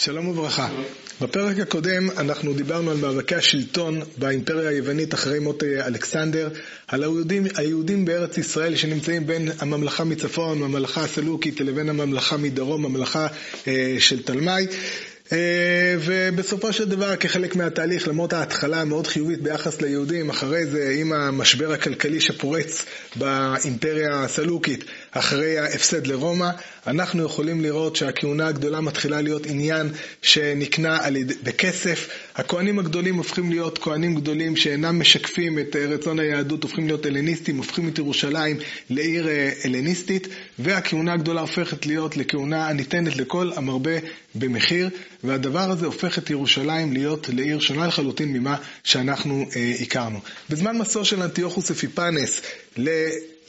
שלום וברכה. בפרק הקודם אנחנו דיברנו על מאבקי השלטון באימפריה היוונית אחרי מות אה, אלכסנדר, על היהודים, היהודים בארץ ישראל שנמצאים בין הממלכה מצפון, הממלכה הסלוקית, לבין הממלכה מדרום, הממלכה אה, של תלמי. אה, ובסופו של דבר, כחלק מהתהליך, למרות ההתחלה המאוד חיובית ביחס ליהודים, אחרי זה, עם המשבר הכלכלי שפורץ באימפריה הסלוקית, אחרי ההפסד לרומא, אנחנו יכולים לראות שהכהונה הגדולה מתחילה להיות עניין שנקנה בכסף. הכהנים הגדולים הופכים להיות כהנים גדולים שאינם משקפים את רצון היהדות, הופכים להיות הלניסטים, הופכים את ירושלים לעיר אה, הלניסטית, והכהונה הגדולה הופכת להיות לכהונה הניתנת לכל המרבה במחיר, והדבר הזה הופך את ירושלים להיות לעיר שונה לחלוטין ממה שאנחנו אה, הכרנו. בזמן מסור של אנטיוכוס אפיפנס,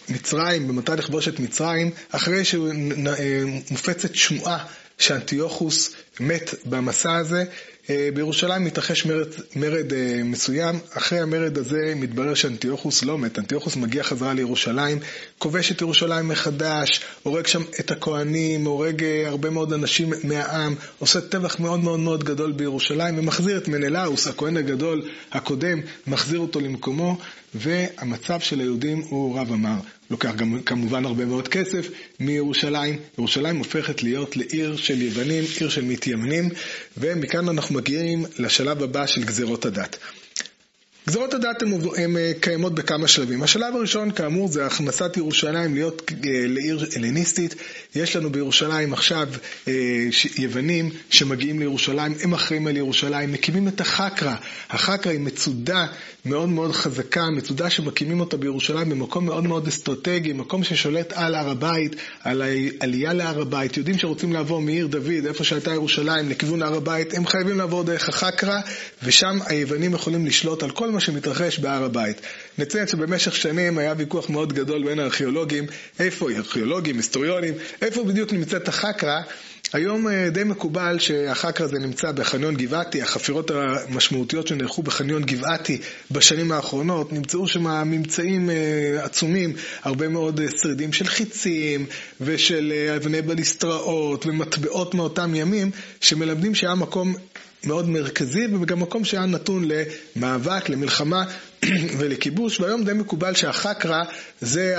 מצרים, במתי לכבוש את מצרים, אחרי שמופצת שמועה שאנטיוכוס מת במסע הזה, אה, בירושלים מתרחש מרד, מרד אה, מסוים, אחרי המרד הזה מתברר שאנטיוכוס לא מת, אנטיוכוס מגיע חזרה לירושלים, כובש את ירושלים מחדש, הורג שם את הכוהנים, הורג אה, הרבה מאוד אנשים מהעם, עושה טבח מאוד מאוד מאוד גדול בירושלים, ומחזיר את מנלאוס, הכהן הגדול הקודם, מחזיר אותו למקומו, והמצב של היהודים הוא רב אמר. לוקח גם כמובן הרבה מאוד כסף מירושלים. ירושלים הופכת להיות לעיר של יוונים, עיר של מתיימנים, ומכאן אנחנו מגיעים לשלב הבא של גזירות הדת. גזרות הדת הן אה, קיימות בכמה שלבים. השלב הראשון, כאמור, זה הכנסת ירושלים להיות אה, לעיר הלניסטית. יש לנו בירושלים עכשיו אה, יוונים שמגיעים לירושלים, הם אחראים על ירושלים, מקימים את החקרא. החקרא היא מצודה מאוד מאוד חזקה, מצודה שמקימים אותה בירושלים במקום מאוד מאוד אסטרטגי, מקום ששולט על הר הבית, על העלייה להר הבית. יודעים שרוצים לעבור מעיר דוד, איפה שהייתה ירושלים, לכיוון הר הבית, הם חייבים לעבור דרך החקרא, ושם היוונים יכולים לשלוט על כל מה שמתרחש בהר הבית. נציין שבמשך שנים היה ויכוח מאוד גדול בין הארכיאולוגים, איפה, ארכיאולוגים, היסטוריונים, איפה בדיוק נמצאת החקרא. היום אה, די מקובל שהחקר הזה נמצא בחניון גבעתי, החפירות המשמעותיות שנערכו בחניון גבעתי בשנים האחרונות, נמצאו שם ממצאים אה, עצומים, הרבה מאוד אה, שרידים של חיצים ושל אבני בליסטראות ומטבעות מאותם ימים, שמלמדים שהיה מקום מאוד מרכזי וגם מקום שהיה נתון למאבק, למלחמה ולכיבוש, והיום די מקובל שהחקרא, זה,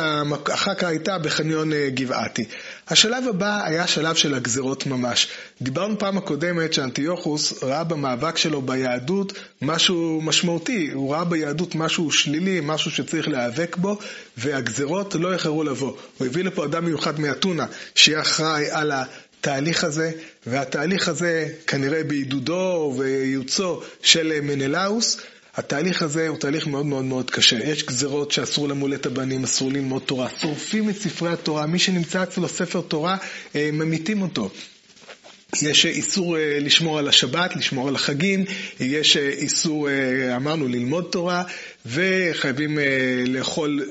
החקרא הייתה בחניון אה, גבעתי. השלב הבא היה שלב של הגזרות ממש. דיברנו פעם הקודמת שאנטיוכוס ראה במאבק שלו ביהדות משהו משמעותי, הוא ראה ביהדות משהו שלילי, משהו שצריך להיאבק בו, והגזרות לא איחרו לבוא. הוא הביא לפה אדם מיוחד מאתונה, שיהיה אחראי על ה... התהליך הזה, והתהליך הזה כנראה בעידודו וייעוצו של מנלאוס, התהליך הזה הוא תהליך מאוד מאוד מאוד קשה. יש גזרות שאסור למול את הבנים, אסור ללמוד תורה, שורפים את ספרי התורה, מי שנמצא אצלו ספר תורה, אה, ממיתים אותו. יש איסור אה, לשמור על השבת, לשמור על החגים, יש אה, איסור, אמרנו, ללמוד תורה, וחייבים לאכול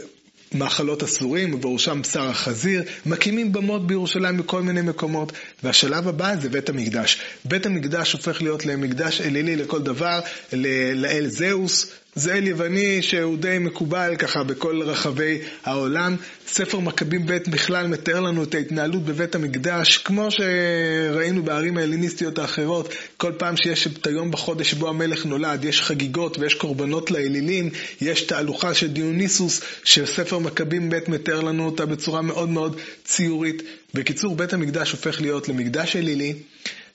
מאכלות אסורים, ובראשם בשר החזיר, מקימים במות בירושלים בכל מיני מקומות, והשלב הבא זה בית המקדש. בית המקדש הופך להיות למקדש אלילי לכל דבר, לאל זהוס, זה אל יווני שהוא די מקובל ככה בכל רחבי העולם. ספר מכבים ב' בכלל מתאר לנו את ההתנהלות בבית המקדש, כמו שראינו בערים ההליניסטיות האחרות, כל פעם שיש את היום בחודש שבו המלך נולד, יש חגיגות ויש קורבנות לאלילים, יש תהלוכה של דיוניסוס, שספר מכבים ב' מתאר לנו אותה בצורה מאוד מאוד ציורית. בקיצור, בית המקדש הופך להיות למקדש אלילי.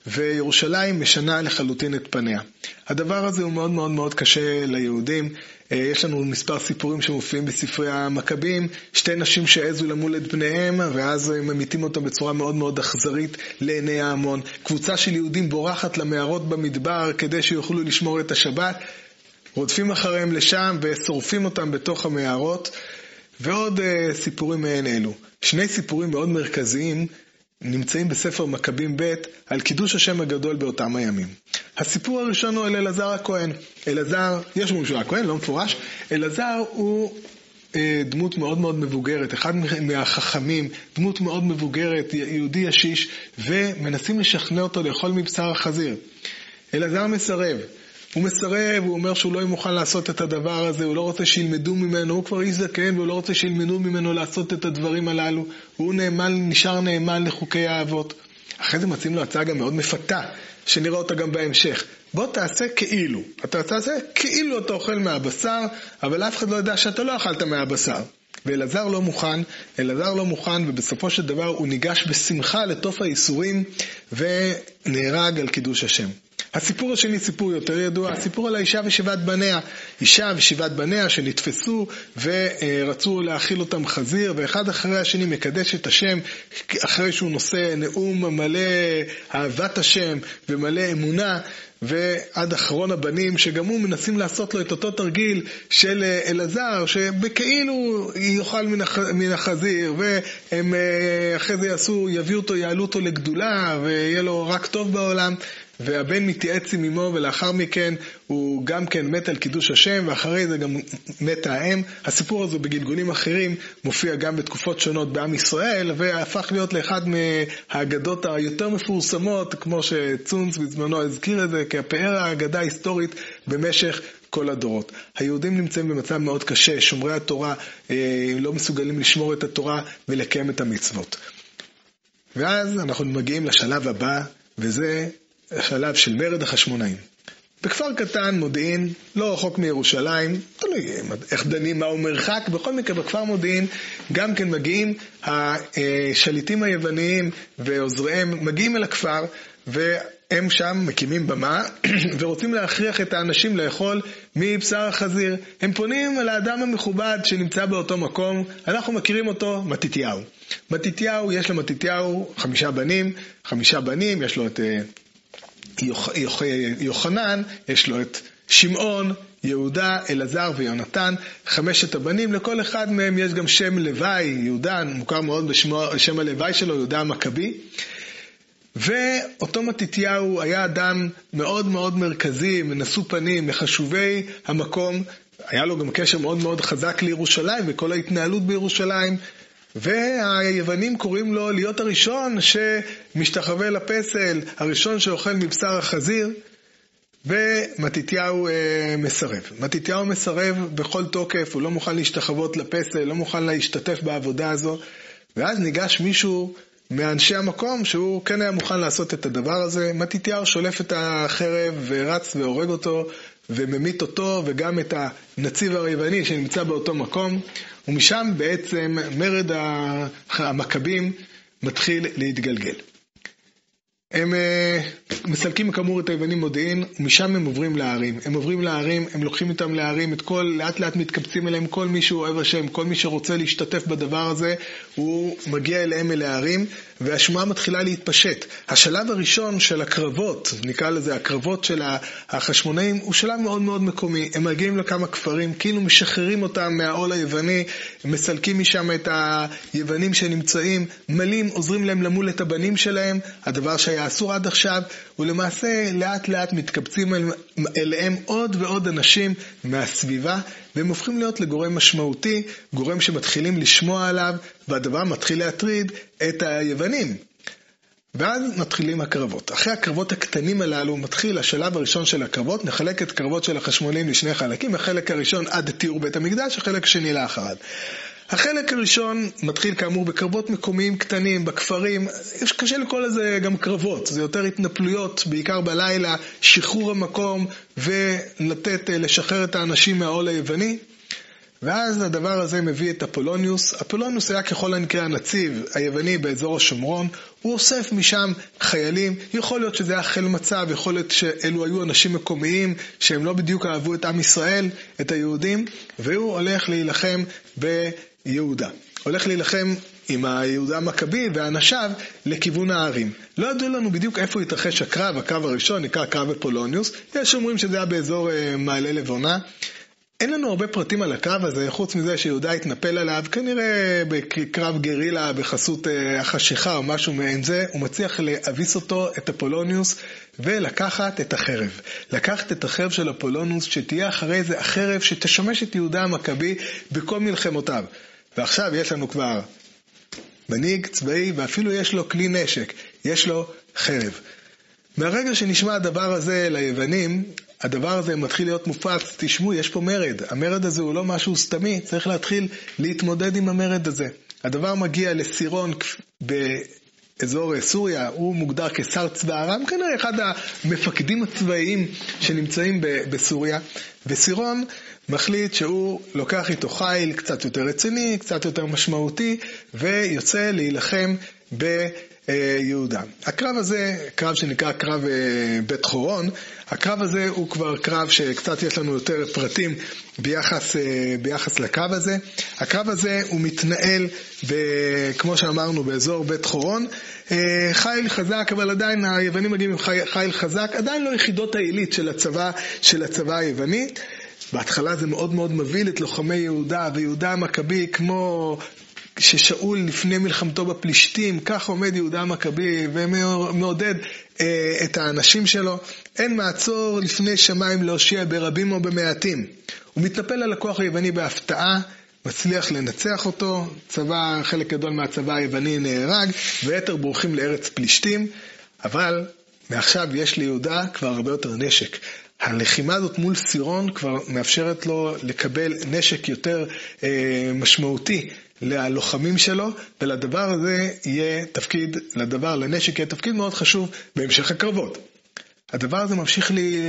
וירושלים משנה לחלוטין את פניה. הדבר הזה הוא מאוד מאוד מאוד קשה ליהודים. אה, יש לנו מספר סיפורים שמופיעים בספרי המכבים, שתי נשים שהעזו למול את בניהם, ואז הם ממיתים אותם בצורה מאוד מאוד אכזרית לעיני ההמון. קבוצה של יהודים בורחת למערות במדבר כדי שיוכלו לשמור את השבת, רודפים אחריהם לשם ושורפים אותם בתוך המערות, ועוד uh, סיפורים מעין אלו. שני סיפורים מאוד מרכזיים נמצאים בספר מכבים ב' על קידוש השם הגדול באותם הימים. הסיפור הראשון הוא על אלעזר הכהן. אלעזר, יש אומרים שהוא הכהן, לא מפורש, אלעזר הוא אה, דמות מאוד מאוד מבוגרת, אחד מהחכמים, דמות מאוד מבוגרת, יהודי ישיש, ומנסים לשכנע אותו לאכול מבשר החזיר. אלעזר מסרב. הוא מסרב, הוא אומר שהוא לא מוכן לעשות את הדבר הזה, הוא לא רוצה שילמדו ממנו, הוא כבר איש זקן והוא לא רוצה שילמדו ממנו לעשות את הדברים הללו. הוא נאמן, נשאר נאמן לחוקי האבות. אחרי זה מציעים לו הצעה גם מאוד מפתה. שנראה אותה גם בהמשך. בוא תעשה כאילו. אתה תעשה כאילו אתה אוכל מהבשר, אבל אף אחד לא יודע שאתה לא אכלת מהבשר. ואלעזר לא מוכן, אלעזר לא מוכן, ובסופו של דבר הוא ניגש בשמחה לתוף הייסורים ונהרג על קידוש השם. הסיפור השני סיפור יותר ידוע, הסיפור על האישה ושבעת בניה. אישה ושבעת בניה שנתפסו ורצו להאכיל אותם חזיר, ואחד אחרי השני מקדש את השם, אחרי שהוא נושא נאום מלא אהבת השם ומלא אמונה, ועד אחרון הבנים, שגם הוא מנסים לעשות לו את אותו תרגיל של אלעזר, שבכאילו יאכל מן החזיר, והם אה, אחרי זה יעשו, יביאו אותו, יעלו אותו לגדולה, ויהיה לו רק טוב בעולם. והבן מתייעץ עם אמו, ולאחר מכן הוא גם כן מת על קידוש השם, ואחרי זה גם מתה האם. הסיפור הזה בגלגולים אחרים מופיע גם בתקופות שונות בעם ישראל, והפך להיות לאחד מהאגדות היותר מפורסמות, כמו שצונץ בזמנו הזכיר את זה, כפאר האגדה ההיסטורית במשך כל הדורות. היהודים נמצאים במצב מאוד קשה, שומרי התורה אה, לא מסוגלים לשמור את התורה ולקיים את המצוות. ואז אנחנו מגיעים לשלב הבא, וזה השלב של מרד החשמונאים. בכפר קטן, מודיעין, לא רחוק מירושלים, תלוי איך דנים, מהו מרחק, בכל מקרה בכפר מודיעין גם כן מגיעים השליטים היווניים ועוזריהם, מגיעים אל הכפר והם שם מקימים במה ורוצים להכריח את האנשים לאכול מבשר החזיר. הם פונים אל האדם המכובד שנמצא באותו מקום, אנחנו מכירים אותו, מתתיהו. מתתיהו, יש למתתיהו חמישה בנים, חמישה בנים, יש לו את... אה, יוחנן, יש לו את שמעון, יהודה, אלעזר ויונתן, חמשת הבנים, לכל אחד מהם יש גם שם לוואי, יהודה, מוכר מאוד בשם הלוואי שלו, יהודה המכבי. ואותו מתתיהו היה אדם מאוד מאוד מרכזי, מנשוא פנים, מחשובי המקום, היה לו גם קשר מאוד מאוד חזק לירושלים וכל ההתנהלות בירושלים, והיוונים קוראים לו להיות הראשון שמשתחווה לפסל, הראשון שאוכל מבשר החזיר, ומתתיהו אה, מסרב. מתתיהו מסרב בכל תוקף, הוא לא מוכן להשתחוות לפסל, לא מוכן להשתתף בעבודה הזו, ואז ניגש מישהו מאנשי המקום שהוא כן היה מוכן לעשות את הדבר הזה. מתתיהו שולף את החרב ורץ והורג אותו וממית אותו וגם את הנציב היווני שנמצא באותו מקום. ומשם בעצם מרד המכבים מתחיל להתגלגל. הם אה, מסלקים כאמור את היוונים מודיעין, ומשם הם עוברים להרים. הם עוברים להרים, הם לוקחים איתם להרים, את כל, לאט לאט מתקבצים אליהם, כל מי שהוא אוהב השם, כל מי שרוצה להשתתף בדבר הזה, הוא מגיע אליהם אל ההרים, והשמועה מתחילה להתפשט. השלב הראשון של הקרבות, נקרא לזה הקרבות של החשמונאים, הוא שלב מאוד מאוד מקומי. הם מגיעים לכמה כפרים, כאילו משחררים אותם מהעול היווני, מסלקים משם את היוונים שנמצאים, מלאים, עוזרים להם למול את הבנים שלהם, הדבר שהיה אסור עד עכשיו, ולמעשה לאט לאט מתקבצים אל, אליהם עוד ועוד אנשים מהסביבה, והם הופכים להיות לגורם משמעותי, גורם שמתחילים לשמוע עליו, והדבר מתחיל להטריד את היוונים. ואז מתחילים הקרבות. אחרי הקרבות הקטנים הללו מתחיל השלב הראשון של הקרבות, נחלק את קרבות של החשמונאים לשני חלקים, החלק הראשון עד טיהור בית המקדש, החלק השני לאחריו. החלק הראשון מתחיל כאמור בקרבות מקומיים קטנים, בכפרים, יש קשה לקרוא לזה גם קרבות, זה יותר התנפלויות, בעיקר בלילה, שחרור המקום ולתת, אה, לשחרר את האנשים מהעול היווני. ואז הדבר הזה מביא את אפולוניוס. אפולוניוס היה ככל הנראה הנציב היווני באזור השומרון, הוא אוסף משם חיילים, יכול להיות שזה היה חיל מצב, יכול להיות שאלו היו אנשים מקומיים שהם לא בדיוק אהבו את עם ישראל, את היהודים, והוא הולך להילחם ב... יהודה. הולך להילחם עם היהודה המכבי ואנשיו לכיוון הערים. לא ידוע לנו בדיוק איפה התרחש הקרב, הקרב הראשון נקרא קרב אפולוניוס, יש אומרים שזה היה באזור אה, מעלה לבונה. אין לנו הרבה פרטים על הקרב הזה, חוץ מזה שיהודה התנפל עליו, כנראה בקרב גרילה בחסות אה, החשיכה או משהו מעין זה, הוא מצליח להביס אותו, את אפולוניוס, ולקחת את החרב. לקחת את החרב של אפולוניוס, שתהיה אחרי זה החרב שתשמש את יהודה המכבי בכל מלחמותיו. ועכשיו יש לנו כבר מנהיג צבאי, ואפילו יש לו כלי נשק, יש לו חרב. מהרגע שנשמע הדבר הזה ליוונים, הדבר הזה מתחיל להיות מופץ, תשמעו, יש פה מרד. המרד הזה הוא לא משהו סתמי, צריך להתחיל להתמודד עם המרד הזה. הדבר מגיע לסירון אזור סוריה, הוא מוגדר כשר צבא ארם, כנראה אחד המפקדים הצבאיים שנמצאים בסוריה, וסירון מחליט שהוא לוקח איתו חיל קצת יותר רציני, קצת יותר משמעותי, ויוצא להילחם ב... יהודה. הקרב הזה, קרב שנקרא קרב אה, בית חורון, הקרב הזה הוא כבר קרב שקצת יש לנו יותר פרטים ביחס, אה, ביחס לקרב הזה. הקרב הזה הוא מתנהל, כמו שאמרנו, באזור בית חורון. אה, חיל חזק, אבל עדיין היוונים מגיעים עם חיל חזק, עדיין לא יחידות העילית של הצבא, של הצבא היווני. בהתחלה זה מאוד מאוד מבהיל את לוחמי יהודה, ויהודה המכבי כמו ששאול לפני מלחמתו בפלישתים, כך עומד יהודה המכבי ומעודד אה, את האנשים שלו. אין מעצור לפני שמיים להושיע ברבים או במעטים. הוא מתנפל על הכוח היווני בהפתעה, מצליח לנצח אותו, צבא, חלק גדול מהצבא היווני נהרג, ויתר בורחים לארץ פלישתים, אבל מעכשיו יש ליהודה כבר הרבה יותר נשק. הלחימה הזאת מול סירון כבר מאפשרת לו לקבל נשק יותר אה, משמעותי ללוחמים שלו, ולדבר הזה יהיה תפקיד, לדבר, לנשק יהיה תפקיד מאוד חשוב בהמשך הקרבות. הדבר הזה ממשיך לי,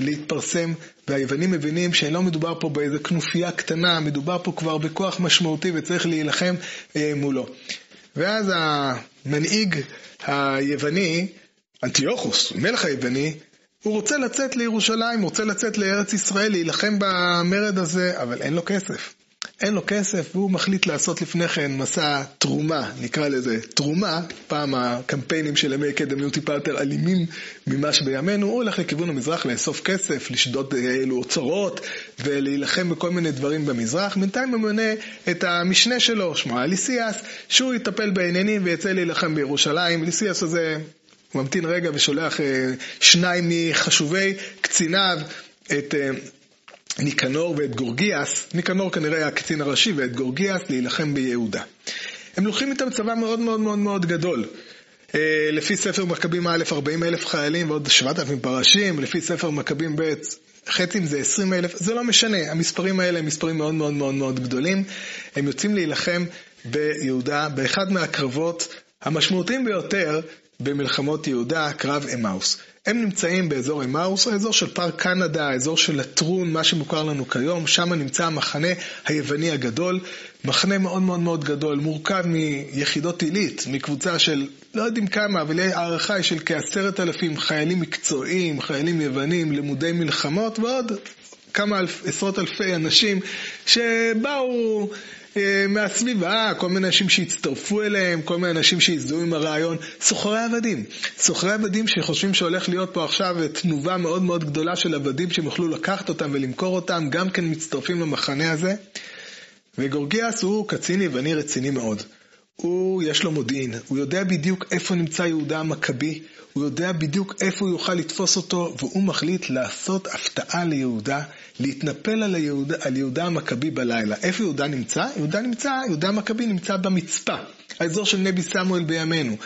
להתפרסם, והיוונים מבינים שלא מדובר פה באיזה כנופיה קטנה, מדובר פה כבר בכוח משמעותי וצריך להילחם אה, מולו. ואז המנהיג היווני, אנטיוכוס, מלך היווני, הוא רוצה לצאת לירושלים, הוא רוצה לצאת לארץ ישראל, להילחם במרד הזה, אבל אין לו כסף. אין לו כסף, והוא מחליט לעשות לפני כן מסע תרומה, נקרא לזה תרומה, פעם הקמפיינים של ימי קדם היו טיפה יותר אלימים ממה שבימינו, הוא הולך לכיוון המזרח לאסוף כסף, לשדוד אלו אוצרות ולהילחם בכל מיני דברים במזרח. בינתיים הוא מונה את המשנה שלו, שמו היה ליסיאס, שהוא יטפל בעניינים ויצא להילחם בירושלים. ליסיאס הזה ממתין רגע ושולח אה, שניים מחשובי קציניו, את... ניקנור ואת גורגיאס, ניקנור כנראה היה הקצין הראשי, ואת גורגיאס להילחם ביהודה. הם לוקחים איתם צבא מאוד מאוד מאוד מאוד גדול. אה, לפי ספר מכבים א', 40 אלף חיילים ועוד 7,000 פרשים, לפי ספר מכבים ב', חצי מזה 20 אלף, זה לא משנה, המספרים האלה הם מספרים מאוד מאוד מאוד מאוד גדולים. הם יוצאים להילחם ביהודה באחד מהקרבות המשמעותיים ביותר במלחמות יהודה, קרב אמאוס. הם נמצאים באזור אמאוס, האזור של פארק קנדה, האזור של לטרון, מה שמוכר לנו כיום, שם נמצא המחנה היווני הגדול, מחנה מאוד מאוד מאוד גדול, מורכב מיחידות עילית, מקבוצה של לא יודעים כמה, אבל הערכה היא של כעשרת אלפים חיילים מקצועיים, חיילים יוונים, לימודי מלחמות ועוד כמה אלף, עשרות אלפי אנשים שבאו מהסביבה, כל מיני אנשים שהצטרפו אליהם, כל מיני אנשים שהזדהו עם הרעיון, סוחרי עבדים. סוחרי עבדים שחושבים שהולך להיות פה עכשיו תנובה מאוד מאוד גדולה של עבדים שהם יוכלו לקחת אותם ולמכור אותם, גם כן מצטרפים למחנה הזה. וגורגיאס הוא קצין יווני רציני מאוד. הוא, יש לו מודיעין, הוא יודע בדיוק איפה נמצא יהודה המכבי, הוא יודע בדיוק איפה הוא יוכל לתפוס אותו, והוא מחליט לעשות הפתעה ליהודה, להתנפל על יהודה, על יהודה המכבי בלילה. איפה יהודה נמצא? יהודה נמצא, יהודה המכבי נמצא במצפה, האזור של נבי סמואל בימינו.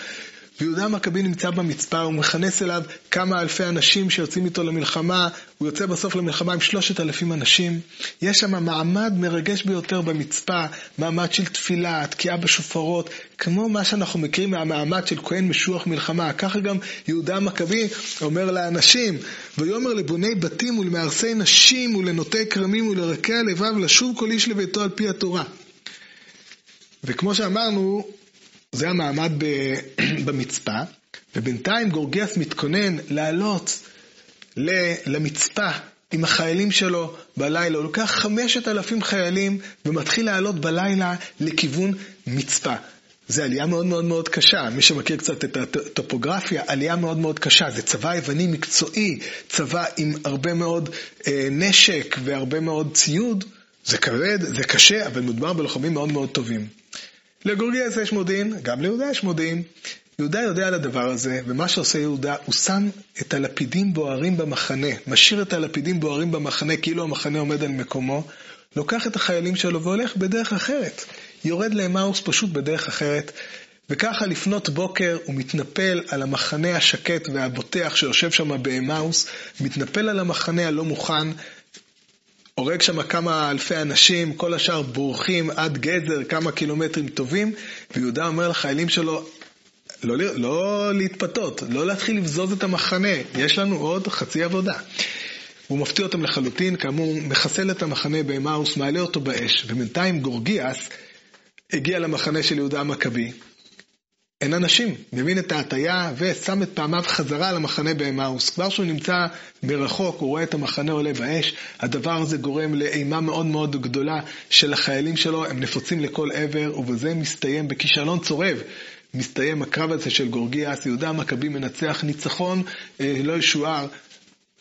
ויהודה המכבי נמצא במצפה, הוא מכנס אליו כמה אלפי אנשים שיוצאים איתו למלחמה, הוא יוצא בסוף למלחמה עם שלושת אלפים אנשים. יש שם מעמד מרגש ביותר במצפה, מעמד של תפילה, תקיעה בשופרות, כמו מה שאנחנו מכירים מהמעמד של כהן משוח מלחמה. ככה גם יהודה המכבי אומר לאנשים, ויאמר לבוני בתים ולמהרסי נשים ולנוטי כרמים ולרקי הלבב לשוב כל איש לביתו על פי התורה. וכמו שאמרנו, זה המעמד במצפה, ובינתיים גורגיאס מתכונן לעלות למצפה עם החיילים שלו בלילה. הוא לוקח חמשת אלפים חיילים ומתחיל לעלות בלילה לכיוון מצפה. זה עלייה מאוד מאוד מאוד קשה, מי שמכיר קצת את הטופוגרפיה, עלייה מאוד מאוד קשה. זה צבא יווני מקצועי, צבא עם הרבה מאוד אה, נשק והרבה מאוד ציוד. זה כבד, זה קשה, אבל מדובר בלוחמים מאוד מאוד טובים. לגורגיאס יש מודיעין, גם ליהודה יש מודיעין. יהודה יודע על הדבר הזה, ומה שעושה יהודה, הוא שם את הלפידים בוערים במחנה, משאיר את הלפידים בוערים במחנה כאילו המחנה עומד על מקומו, לוקח את החיילים שלו והולך בדרך אחרת. יורד לאמאוס פשוט בדרך אחרת, וככה לפנות בוקר הוא מתנפל על המחנה השקט והבוטח שיושב שם באמאוס, מתנפל על המחנה הלא מוכן, הורג שם כמה אלפי אנשים, כל השאר בורחים עד גזר, כמה קילומטרים טובים, ויהודה אומר לחיילים שלו, לא, לא להתפתות, לא להתחיל לבזוז את המחנה, יש לנו עוד חצי עבודה. הוא מפתיע אותם לחלוטין, כאמור, מחסל את המחנה באמאוס, מעלה אותו באש, ובינתיים גורגיאס הגיע למחנה של יהודה המכבי. אין אנשים, מבין את ההטייה ושם את פעמיו חזרה למחנה באמאוס. כבר שהוא נמצא מרחוק, הוא רואה את המחנה עולה באש, הדבר הזה גורם לאימה מאוד מאוד גדולה של החיילים שלו, הם נפוצים לכל עבר, ובזה מסתיים בכישלון צורב. מסתיים הקרב הזה של גורגיאס, יהודה המכבי מנצח ניצחון אה, לא ישוער,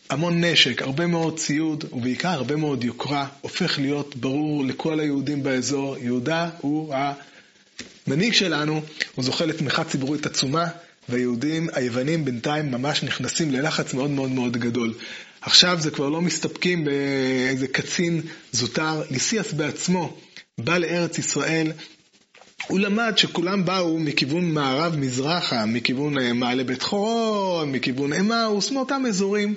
המון נשק, הרבה מאוד ציוד, ובעיקר הרבה מאוד יוקרה, הופך להיות ברור לכל היהודים באזור, יהודה הוא המנהיג שלנו, הוא זוכה לתמיכה ציבורית עצומה, והיהודים, היוונים בינתיים ממש נכנסים ללחץ מאוד מאוד מאוד גדול. עכשיו זה כבר לא מסתפקים באיזה קצין זוטר, ליסיאס בעצמו בא לארץ ישראל, הוא למד שכולם באו מכיוון מערב-מזרחה, מכיוון אה, מעלה בית חורון, מכיוון אמאוס, מאותם אזורים.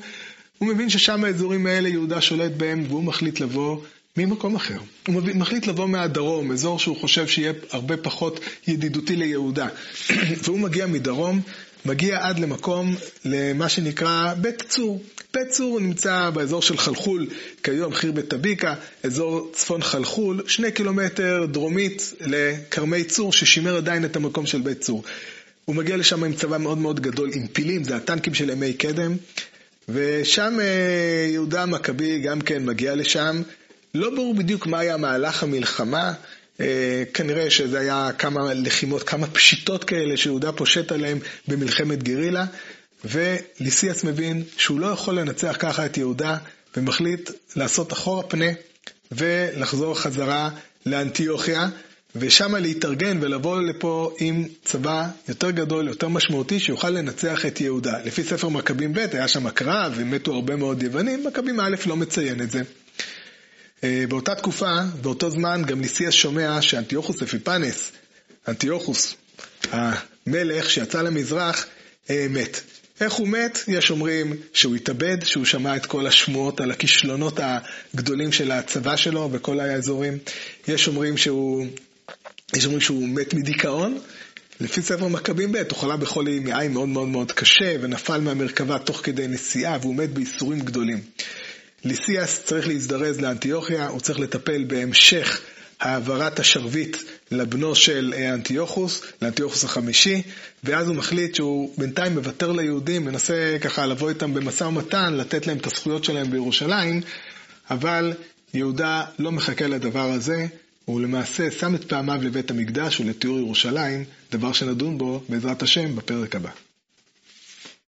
הוא מבין ששם האזורים האלה יהודה שולט בהם, והוא מחליט לבוא ממקום אחר. הוא מחליט לבוא מהדרום, אזור שהוא חושב שיהיה הרבה פחות ידידותי ליהודה. והוא מגיע מדרום, מגיע עד למקום, למה שנקרא בית צור. בית צור נמצא באזור של חלחול, כיום חיר בית טביקה, אזור צפון חלחול, שני קילומטר דרומית לכרמי צור, ששימר עדיין את המקום של בית צור. הוא מגיע לשם עם צבא מאוד מאוד גדול, עם פילים, זה הטנקים של ימי קדם, ושם אה, יהודה המכבי גם כן מגיע לשם. לא ברור בדיוק מה היה מהלך המלחמה, אה, כנראה שזה היה כמה לחימות, כמה פשיטות כאלה שיהודה פושט עליהם במלחמת גרילה, וליסיאס מבין שהוא לא יכול לנצח ככה את יהודה, ומחליט לעשות אחורה פנה ולחזור חזרה לאנטיוכיה, ושם להתארגן ולבוא לפה עם צבא יותר גדול, יותר משמעותי, שיוכל לנצח את יהודה. לפי ספר מכבים ב' היה שם קרב ומתו הרבה מאוד יוונים, מכבים א' לא מציין את זה. אה, באותה תקופה, באותו זמן, גם ניסיאס שומע שאנטיוכוס אפיפנס, אנטיוכוס, המלך שיצא למזרח, אה, מת. איך הוא מת? יש אומרים שהוא התאבד, שהוא שמע את כל השמועות על הכישלונות הגדולים של הצבא שלו בכל האזורים. יש אומרים שהוא יש אומרים שהוא מת מדיכאון. לפי ספר מכבים ב', הוא חלה בחולי מעיים מאוד מאוד מאוד קשה, ונפל מהמרכבה תוך כדי נסיעה, והוא מת בייסורים גדולים. ליסיאס צריך להזדרז לאנטיוכיה, הוא צריך לטפל בהמשך העברת השרביט לבנו של אה, אנטיוכוס, לאנטיוכוס החמישי, ואז הוא מחליט שהוא בינתיים מוותר ליהודים, מנסה ככה לבוא איתם במשא ומתן, לתת להם את הזכויות שלהם בירושלים, אבל יהודה לא מחכה לדבר הזה, הוא למעשה שם את פעמיו לבית המקדש ולתיאור ירושלים, דבר שנדון בו בעזרת השם בפרק הבא.